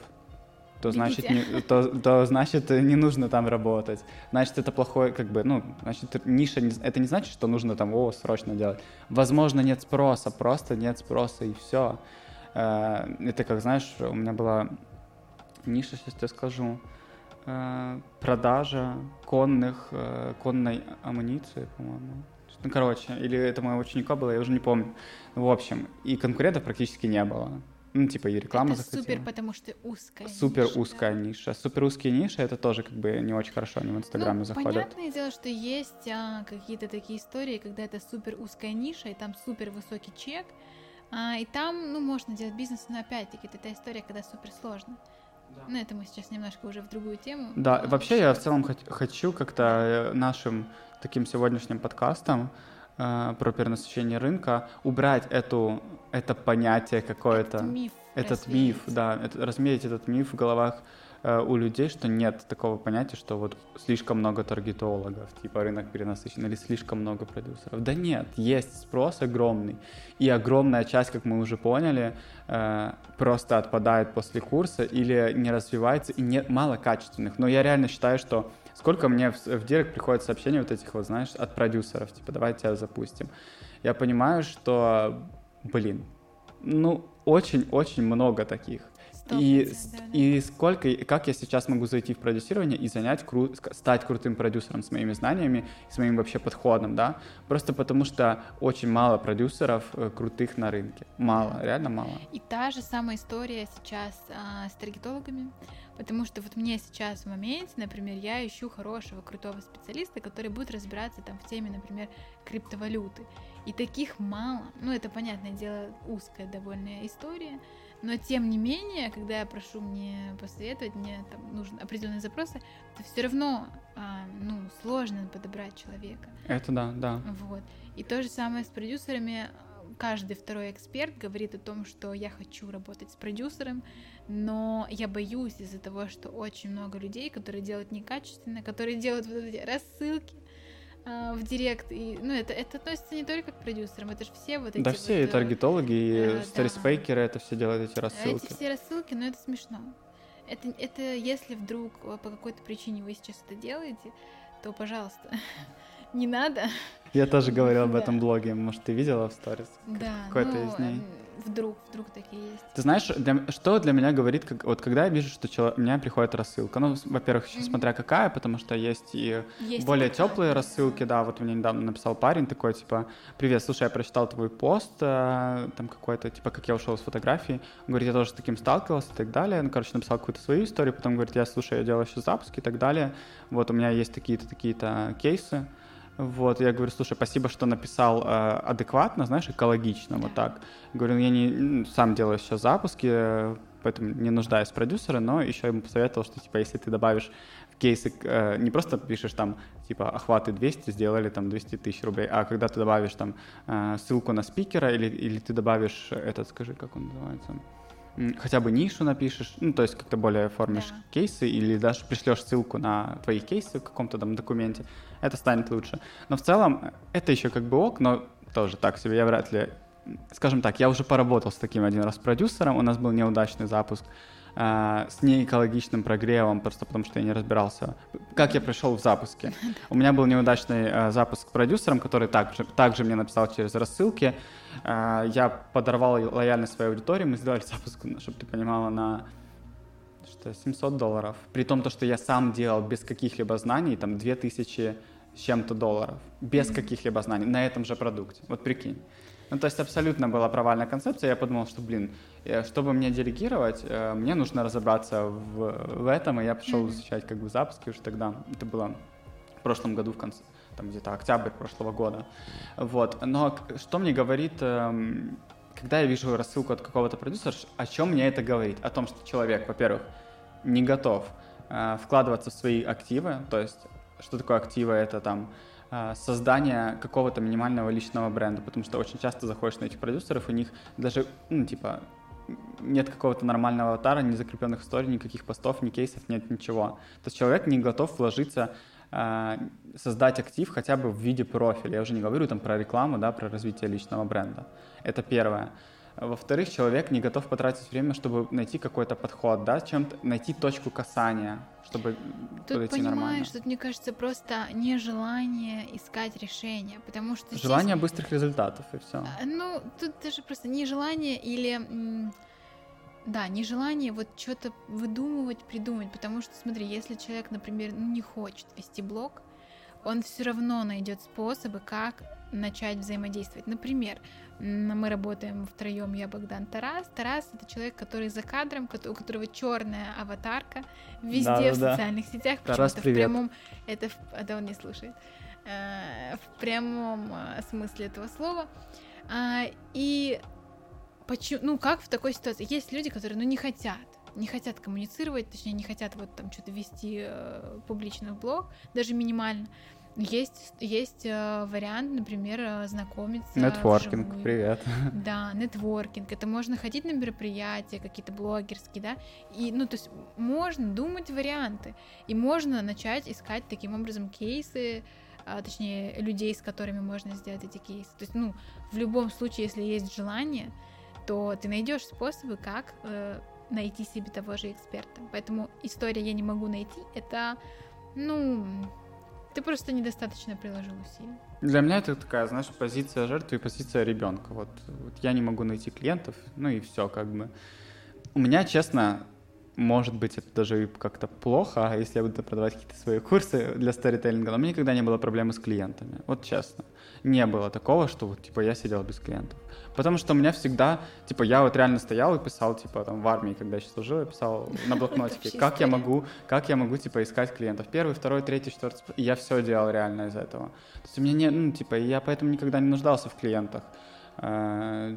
Speaker 1: то значит, не, то, то значит э, не нужно там работать. Значит, это плохой, как бы, ну, значит, ниша, не- это не значит, что нужно там, о, срочно делать. Возможно, нет спроса, просто нет спроса и все. Это как, знаешь, у меня была ниша, сейчас тебе скажу, э, продажа конных, э, конной амуниции, по-моему. Ну, короче, или это моего ученика было, я уже не помню. В общем, и конкурентов практически не было. Ну, типа, и реклама
Speaker 2: это
Speaker 1: захотела.
Speaker 2: супер, потому что узкая
Speaker 1: Супер
Speaker 2: ниша, да.
Speaker 1: узкая ниша. Супер узкие ниши это тоже как бы не очень хорошо, они в Инстаграме
Speaker 2: ну,
Speaker 1: заходят.
Speaker 2: Понятное дело, что есть а, какие-то такие истории, когда это супер узкая ниша, и там супер высокий чек, а, и там, ну, можно делать бизнес, но опять-таки это та история, когда супер сложно. Ну, это мы сейчас немножко уже в другую тему.
Speaker 1: Да,
Speaker 2: а,
Speaker 1: вообще я в целом хот- хочу как-то э, нашим таким сегодняшним подкастом э, про перенасыщение рынка убрать эту, это понятие какое-то.
Speaker 2: Этот миф.
Speaker 1: Этот миф,
Speaker 2: развеять.
Speaker 1: да, это, развеять этот миф в головах у людей, что нет такого понятия, что вот слишком много таргетологов, типа рынок перенасыщен, или слишком много продюсеров. Да нет, есть спрос огромный, и огромная часть, как мы уже поняли, э, просто отпадает после курса или не развивается, и не, мало качественных. Но я реально считаю, что сколько мне в, в директ приходит сообщений вот этих вот, знаешь, от продюсеров, типа, давай тебя запустим. Я понимаю, что, блин, ну, очень-очень много таких. И, и сколько, и как я сейчас могу зайти в продюсирование и занять, кру- стать крутым продюсером с моими знаниями, с моим вообще подходом, да? Просто потому что очень мало продюсеров э, крутых на рынке. Мало, реально мало.
Speaker 2: И та же самая история сейчас а, с таргетологами, потому что вот мне сейчас в моменте, например, я ищу хорошего, крутого специалиста, который будет разбираться там в теме, например, криптовалюты. И таких мало. Ну, это, понятное дело, узкая довольно история, но тем не менее, когда я прошу мне посоветовать, мне там нужны определенные запросы, то все равно, а, ну, сложно подобрать человека.
Speaker 1: Это да, да.
Speaker 2: Вот. И то же самое с продюсерами. Каждый второй эксперт говорит о том, что я хочу работать с продюсером, но я боюсь из-за того, что очень много людей, которые делают некачественно, которые делают вот эти рассылки а, в директ. И, ну, это, это относится не только к продюсерам, это же все вот эти
Speaker 1: Да
Speaker 2: вот,
Speaker 1: все, и
Speaker 2: э,
Speaker 1: таргетологи, и
Speaker 2: э, да.
Speaker 1: сторисфейкеры это все делают, эти рассылки.
Speaker 2: эти все рассылки, но это смешно. Это, это если вдруг э, по какой-то причине вы сейчас это делаете, то, пожалуйста, не надо.
Speaker 1: Я тоже говорил об этом блоге, может, ты видела в сторис?
Speaker 2: Да,
Speaker 1: Какой-то
Speaker 2: ну,
Speaker 1: из ней.
Speaker 2: Вдруг, вдруг такие есть.
Speaker 1: Ты знаешь, для, что для меня говорит, как, вот когда я вижу, что чело, у меня приходит рассылка, ну, во-первых, еще mm-hmm. смотря какая, потому что есть и есть более теплые рассылки, да, вот мне недавно написал парень такой, типа, привет, слушай, я прочитал твой пост, э, там какой-то, типа, как я ушел с фотографии, говорит, я тоже с таким сталкивался и так далее, ну, короче, написал какую-то свою историю, потом говорит, я, слушай, я делаю сейчас запуски и так далее, вот у меня есть такие-то, такие-то кейсы, вот, я говорю, слушай, спасибо, что написал э, адекватно, знаешь, экологично, вот так. Говорю, я не сам делаю сейчас запуски, поэтому не нуждаюсь в продюсере, но еще ему посоветовал, что, типа, если ты добавишь в кейсы, э, не просто пишешь там, типа, охваты 200, сделали там 200 тысяч рублей, а когда ты добавишь там э, ссылку на спикера или, или ты добавишь этот, скажи, как он называется, хотя бы нишу напишешь, ну, то есть как-то более оформишь да. кейсы или даже пришлешь ссылку на твои кейсы в каком-то там документе, это станет лучше. Но в целом это еще как бы ок, но тоже так себе, я вряд ли... Скажем так, я уже поработал с таким один раз продюсером, у нас был неудачный запуск, э, с неэкологичным прогревом, просто потому что я не разбирался, как я пришел в запуске. У меня был неудачный э, запуск с продюсером, который также, также мне написал через рассылки. Э, я подорвал лояльность своей аудитории, мы сделали запуск, чтобы ты понимала, на что 700 долларов. При том, то, что я сам делал без каких-либо знаний, там 2000 с чем-то долларов, без mm-hmm. каких-либо знаний, на этом же продукте. Вот прикинь. Ну, то есть абсолютно была провальная концепция. Я подумал, что, блин, э, чтобы мне делегировать, э, мне нужно разобраться в, в этом, и я пошел изучать как бы запуски уже тогда. Это было в прошлом году в конце, там где-то октябрь прошлого года. Вот. Но что мне говорит, эм, когда я вижу рассылку от какого-то продюсера, о чем мне это говорит? О том, что человек, во-первых, не готов э, вкладываться в свои активы, то есть что такое активы? Это там а, создание какого-то минимального личного бренда, потому что очень часто заходишь на этих продюсеров, у них даже, ну, типа, нет какого-то нормального аватара, не закрепленных историй, никаких постов, ни кейсов, нет ничего. То есть человек не готов вложиться, а, создать актив хотя бы в виде профиля. Я уже не говорю там про рекламу, да, про развитие личного бренда. Это первое. Во-вторых, человек не готов потратить время, чтобы найти какой-то подход, да, чем-то найти точку касания, чтобы
Speaker 2: тут подойти понимаешь, нормально. Тут, мне кажется, просто нежелание искать решения, потому что
Speaker 1: желание здесь... быстрых результатов и все.
Speaker 2: А, ну, тут даже просто нежелание или да, нежелание вот что-то выдумывать, придумать, потому что, смотри, если человек, например, ну, не хочет вести блог, он все равно найдет способы, как начать взаимодействовать. Например, мы работаем втроем, я Богдан Тарас. Тарас это человек, который за кадром, у которого черная аватарка везде да, в да, социальных сетях.
Speaker 1: Тарас, привет.
Speaker 2: в прямом, это, это он не слушает. Э, в прямом э, смысле этого слова. А, и почему, ну как в такой ситуации? Есть люди, которые, ну не хотят не хотят коммуницировать, точнее, не хотят вот там что-то вести э, публично в блог, даже минимально. Есть, есть э, вариант, например, э, знакомиться.
Speaker 1: Нетворкинг, вживую. привет.
Speaker 2: Да, нетворкинг. Это можно ходить на мероприятия какие-то блогерские, да. И, ну, то есть можно думать варианты. И можно начать искать таким образом кейсы, а, точнее, людей, с которыми можно сделать эти кейсы. То есть, ну, в любом случае, если есть желание, то ты найдешь способы, как э, найти себе того же эксперта. Поэтому история я не могу найти, это, ну, ты просто недостаточно приложил усилий.
Speaker 1: Для меня это такая, знаешь, позиция жертвы и позиция ребенка. Вот, вот я не могу найти клиентов, ну и все, как бы. У меня, честно, может быть, это даже как-то плохо, а если я буду продавать какие-то свои курсы для сторителлинга, но у меня никогда не было проблемы с клиентами. Вот честно. Не было такого, что вот, типа, я сидел без клиентов. Потому что у меня всегда, типа, я вот реально стоял и писал, типа, там, в армии, когда я служил, я писал на блокнотике, как я могу, как я могу, типа, искать клиентов. Первый, второй, третий, четвертый, и я все делал реально из этого. То есть у меня не, ну, типа, я поэтому никогда не нуждался в клиентах. Э,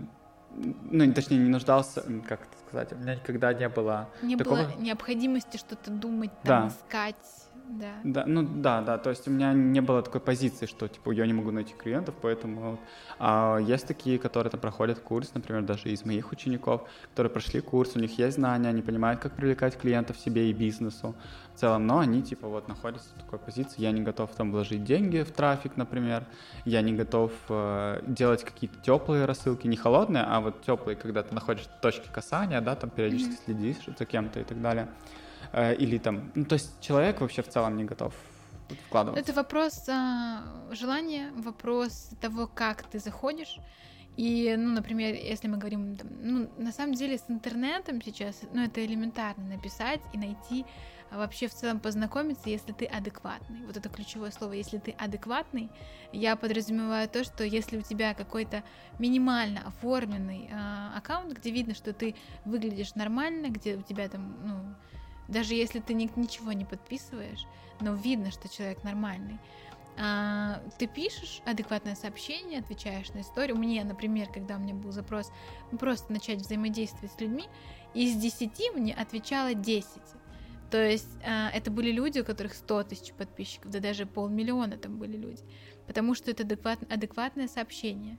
Speaker 1: ну, точнее, не нуждался, как это сказать, у меня никогда не было
Speaker 2: Не такого... было необходимости что-то думать, там, да. искать да.
Speaker 1: Да, ну да, да, то есть у меня не было такой позиции, что типа я не могу найти клиентов, поэтому а есть такие, которые там проходят курс, например, даже из моих учеников, которые прошли курс, у них есть знания, они понимают, как привлекать клиентов себе и бизнесу в целом, но они типа вот находятся в такой позиции, я не готов там вложить деньги в трафик, например, я не готов э, делать какие-то теплые рассылки, не холодные, а вот теплые, когда ты находишь точки касания, да, там периодически mm-hmm. следишь за кем-то и так далее. Э, или там, ну, то есть человек вообще в целом не готов вот вкладываться?
Speaker 2: Это вопрос а, желания, вопрос того, как ты заходишь. И, ну, например, если мы говорим, там, ну, на самом деле с интернетом сейчас, ну, это элементарно написать и найти, а вообще в целом познакомиться, если ты адекватный. Вот это ключевое слово, если ты адекватный, я подразумеваю то, что если у тебя какой-то минимально оформленный э, аккаунт, где видно, что ты выглядишь нормально, где у тебя там, ну, даже если ты ни, ничего не подписываешь, но видно, что человек нормальный, а, ты пишешь адекватное сообщение, отвечаешь на историю. Мне, например, когда у меня был запрос просто начать взаимодействовать с людьми, из 10 мне отвечало 10. То есть а, это были люди, у которых 100 тысяч подписчиков, да даже полмиллиона там были люди. Потому что это адекват, адекватное сообщение.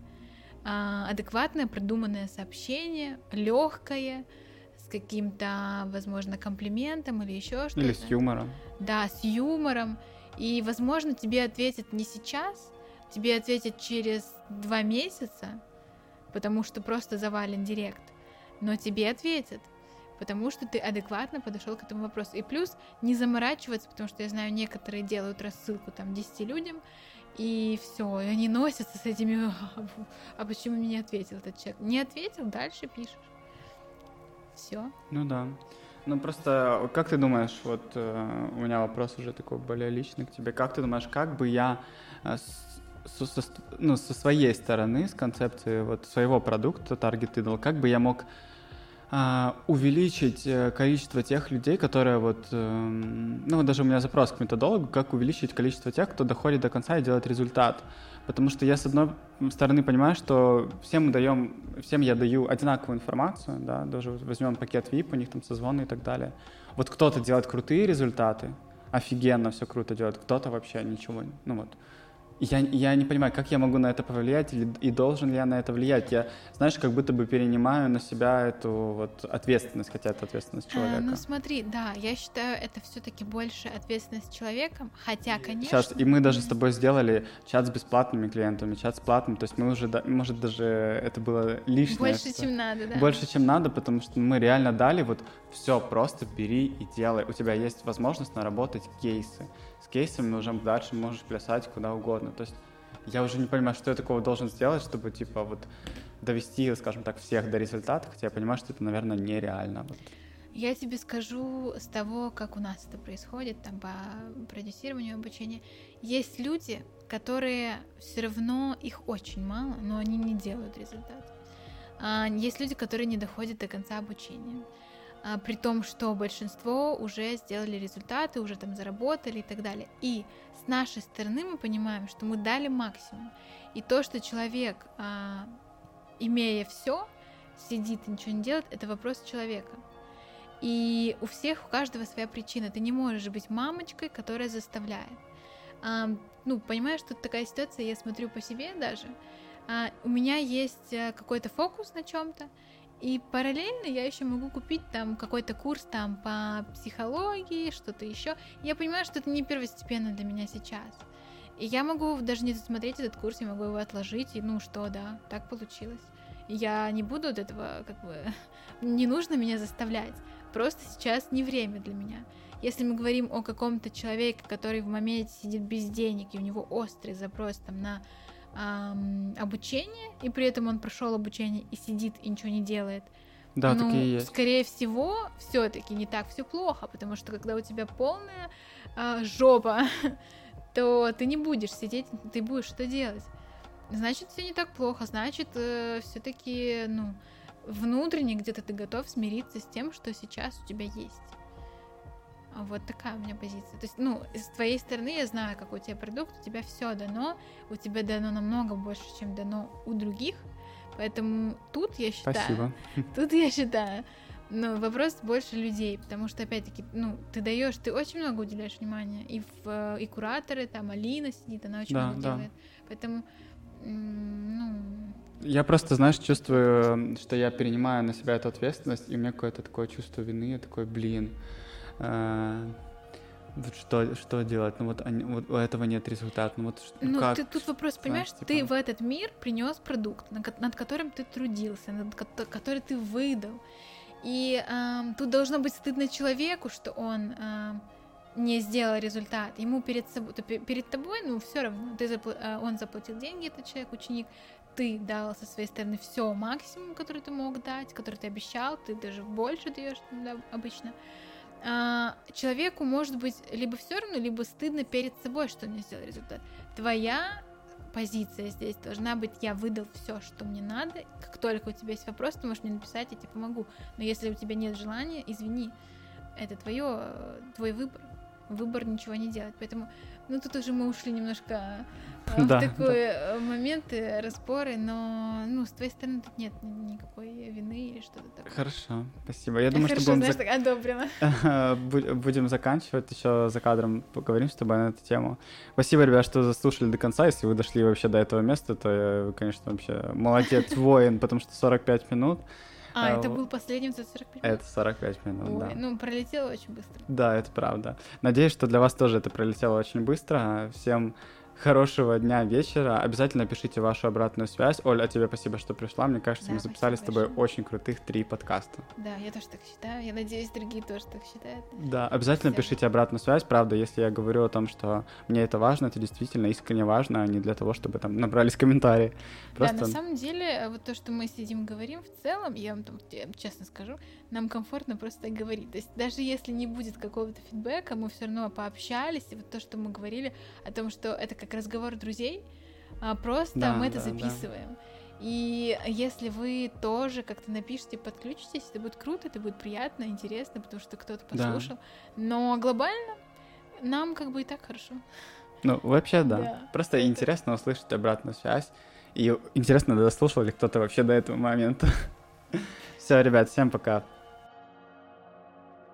Speaker 2: А, адекватное, продуманное сообщение, легкое, с каким-то, возможно, комплиментом или еще что-то.
Speaker 1: Или с юмором.
Speaker 2: Да, с юмором. И, возможно, тебе ответят не сейчас, тебе ответят через два месяца, потому что просто завален директ. Но тебе ответят, потому что ты адекватно подошел к этому вопросу. И плюс не заморачиваться, потому что я знаю, некоторые делают рассылку там 10 людям, и все, и они носятся с этими, а почему мне не ответил этот человек? Не ответил, дальше пишешь. Все.
Speaker 1: Ну да. Ну просто, как ты думаешь, вот э, у меня вопрос уже такой более личный к тебе. Как ты думаешь, как бы я э, с, со, ну, со своей стороны, с концепции вот своего продукта Target Idol, как бы я мог э, увеличить количество тех людей, которые вот, э, ну даже у меня запрос к методологу, как увеличить количество тех, кто доходит до конца и делает результат. Потому что я, с одной стороны, понимаю, что всем мы даем, всем я даю одинаковую информацию, да, даже возьмем пакет VIP, у них там созвоны и так далее. Вот кто-то делает крутые результаты, офигенно все круто делает, кто-то вообще ничего, ну вот, я, я не понимаю, как я могу на это повлиять или, и должен ли я на это влиять. Я, знаешь, как будто бы перенимаю на себя эту вот ответственность, хотя это ответственность человека. А,
Speaker 2: ну смотри, да, я считаю, это все-таки больше ответственность человека, хотя, конечно...
Speaker 1: Сейчас, и мы даже с тобой сделали чат с бесплатными клиентами, чат с платным, то есть мы уже, может, даже это было лишнее.
Speaker 2: Больше, чем надо, да.
Speaker 1: Больше, чем надо, потому что мы реально дали вот все, просто бери и делай. У тебя есть возможность наработать кейсы с кейсами уже дальше можешь плясать куда угодно. То есть я уже не понимаю, что я такого должен сделать, чтобы, типа, вот довести, скажем так, всех до результата, хотя я понимаю, что это, наверное, нереально. Вот.
Speaker 2: Я тебе скажу с того, как у нас это происходит, там, по продюсированию обучения. Есть люди, которые все равно, их очень мало, но они не делают результат. А, есть люди, которые не доходят до конца обучения. А, при том, что большинство уже сделали результаты, уже там заработали и так далее. И с нашей стороны мы понимаем, что мы дали максимум. И то, что человек, а, имея все, сидит и ничего не делает, это вопрос человека. И у всех, у каждого своя причина. Ты не можешь быть мамочкой, которая заставляет. А, ну, понимаешь, тут такая ситуация, я смотрю по себе даже. У меня есть э, какой-то фокус на чем-то, и параллельно я еще могу купить там какой-то курс там по психологии, что-то еще. Я понимаю, что это не первостепенно для меня сейчас. И я могу даже не досмотреть этот курс, я могу его отложить, и ну что, да, так получилось. Я не буду от этого, как бы, не нужно меня заставлять. Просто сейчас не время для меня. Если мы говорим о каком-то человеке, который в моменте сидит без денег, и у него острый запрос там на эм, обучение, и при этом он прошел обучение и сидит и ничего не делает.
Speaker 1: Да,
Speaker 2: ну,
Speaker 1: такие есть.
Speaker 2: Скорее всего, все-таки не так все плохо, потому что когда у тебя полная э, жопа, то ты не будешь сидеть, ты будешь что делать. Значит, все не так плохо, значит, э, все-таки, ну, внутренне где-то ты готов смириться с тем, что сейчас у тебя есть. Вот такая у меня позиция. То есть, ну, с твоей стороны я знаю, какой у тебя продукт, у тебя все дано, у тебя дано намного больше, чем дано у других. Поэтому тут я считаю...
Speaker 1: Спасибо.
Speaker 2: Тут я считаю, ну, вопрос больше людей, потому что, опять-таки, ну, ты даешь, ты очень много уделяешь внимания, и, в, и кураторы, там, Алина сидит, она очень да, много да. делает, поэтому, ну...
Speaker 1: Я просто, знаешь, чувствую, что я перенимаю на себя эту ответственность, и у меня какое-то такое чувство вины, я такой, блин, вот что, что делать? Ну вот, они, вот у этого нет результата. Ну вот
Speaker 2: ну,
Speaker 1: как?
Speaker 2: ты тут вопрос, понимаешь, Знаешь, типа... ты в этот мир принес продукт, над, над которым ты трудился, над который ты выдал. И э, тут должно быть стыдно человеку, что он э, не сделал результат, ему перед собой, перед тобой, ну все равно, ты запл... А, он заплатил деньги, этот человек, ученик, ты дал со своей стороны все максимум, который ты мог дать, который ты обещал, ты даже больше даешь да, обычно. А, человеку может быть либо все равно, либо стыдно перед собой, что не сделал результат. Твоя позиция здесь должна быть, я выдал все, что мне надо. Как только у тебя есть вопрос, ты можешь мне написать, я тебе помогу. Но если у тебя нет желания, извини, это твое, твой выбор. Выбор ничего не делать. Поэтому, ну тут уже мы ушли немножко а, да, в такой да. Э, моменты, распоры, но ну, с твоей стороны тут нет никакой вины или что-то такое.
Speaker 1: Хорошо, спасибо. Я думаю,
Speaker 2: Хорошо,
Speaker 1: что
Speaker 2: будем... знаешь, зак... одобрено.
Speaker 1: будем заканчивать, еще за кадром поговорим с тобой на эту тему. Спасибо, ребят, что заслушали до конца. Если вы дошли вообще до этого места, то я, конечно, вообще молодец, воин, потому что 45 минут.
Speaker 2: А, это был последним за 45 минут?
Speaker 1: Это 45 минут, Ой,
Speaker 2: да. ну, пролетело очень быстро.
Speaker 1: Да, это правда. Надеюсь, что для вас тоже это пролетело очень быстро. Всем хорошего дня, вечера. Обязательно пишите вашу обратную связь. Оль, а тебе спасибо, что пришла. Мне кажется, да, мы записали с тобой большое. очень крутых три подкаста.
Speaker 2: Да, я тоже так считаю. Я надеюсь, другие тоже так считают.
Speaker 1: Да, обязательно Всем. пишите обратную связь. Правда, если я говорю о том, что мне это важно, это действительно искренне важно, а не для того, чтобы там набрались комментарии.
Speaker 2: Просто... Да, на самом деле, вот то, что мы сидим говорим, в целом, я вам там, честно скажу, нам комфортно просто говорить. То есть даже если не будет какого-то фидбэка, мы все равно пообщались, и вот то, что мы говорили о том, что это как разговор друзей, а просто да, мы это да, записываем. Да. И если вы тоже как-то напишите, подключитесь, это будет круто, это будет приятно, интересно, потому что кто-то послушал. Да. Но глобально нам как бы и так хорошо.
Speaker 1: Ну, вообще, да. да. Просто это... интересно услышать обратную связь. И интересно, дослушал ли кто-то вообще до этого момента. Все, ребят, всем пока.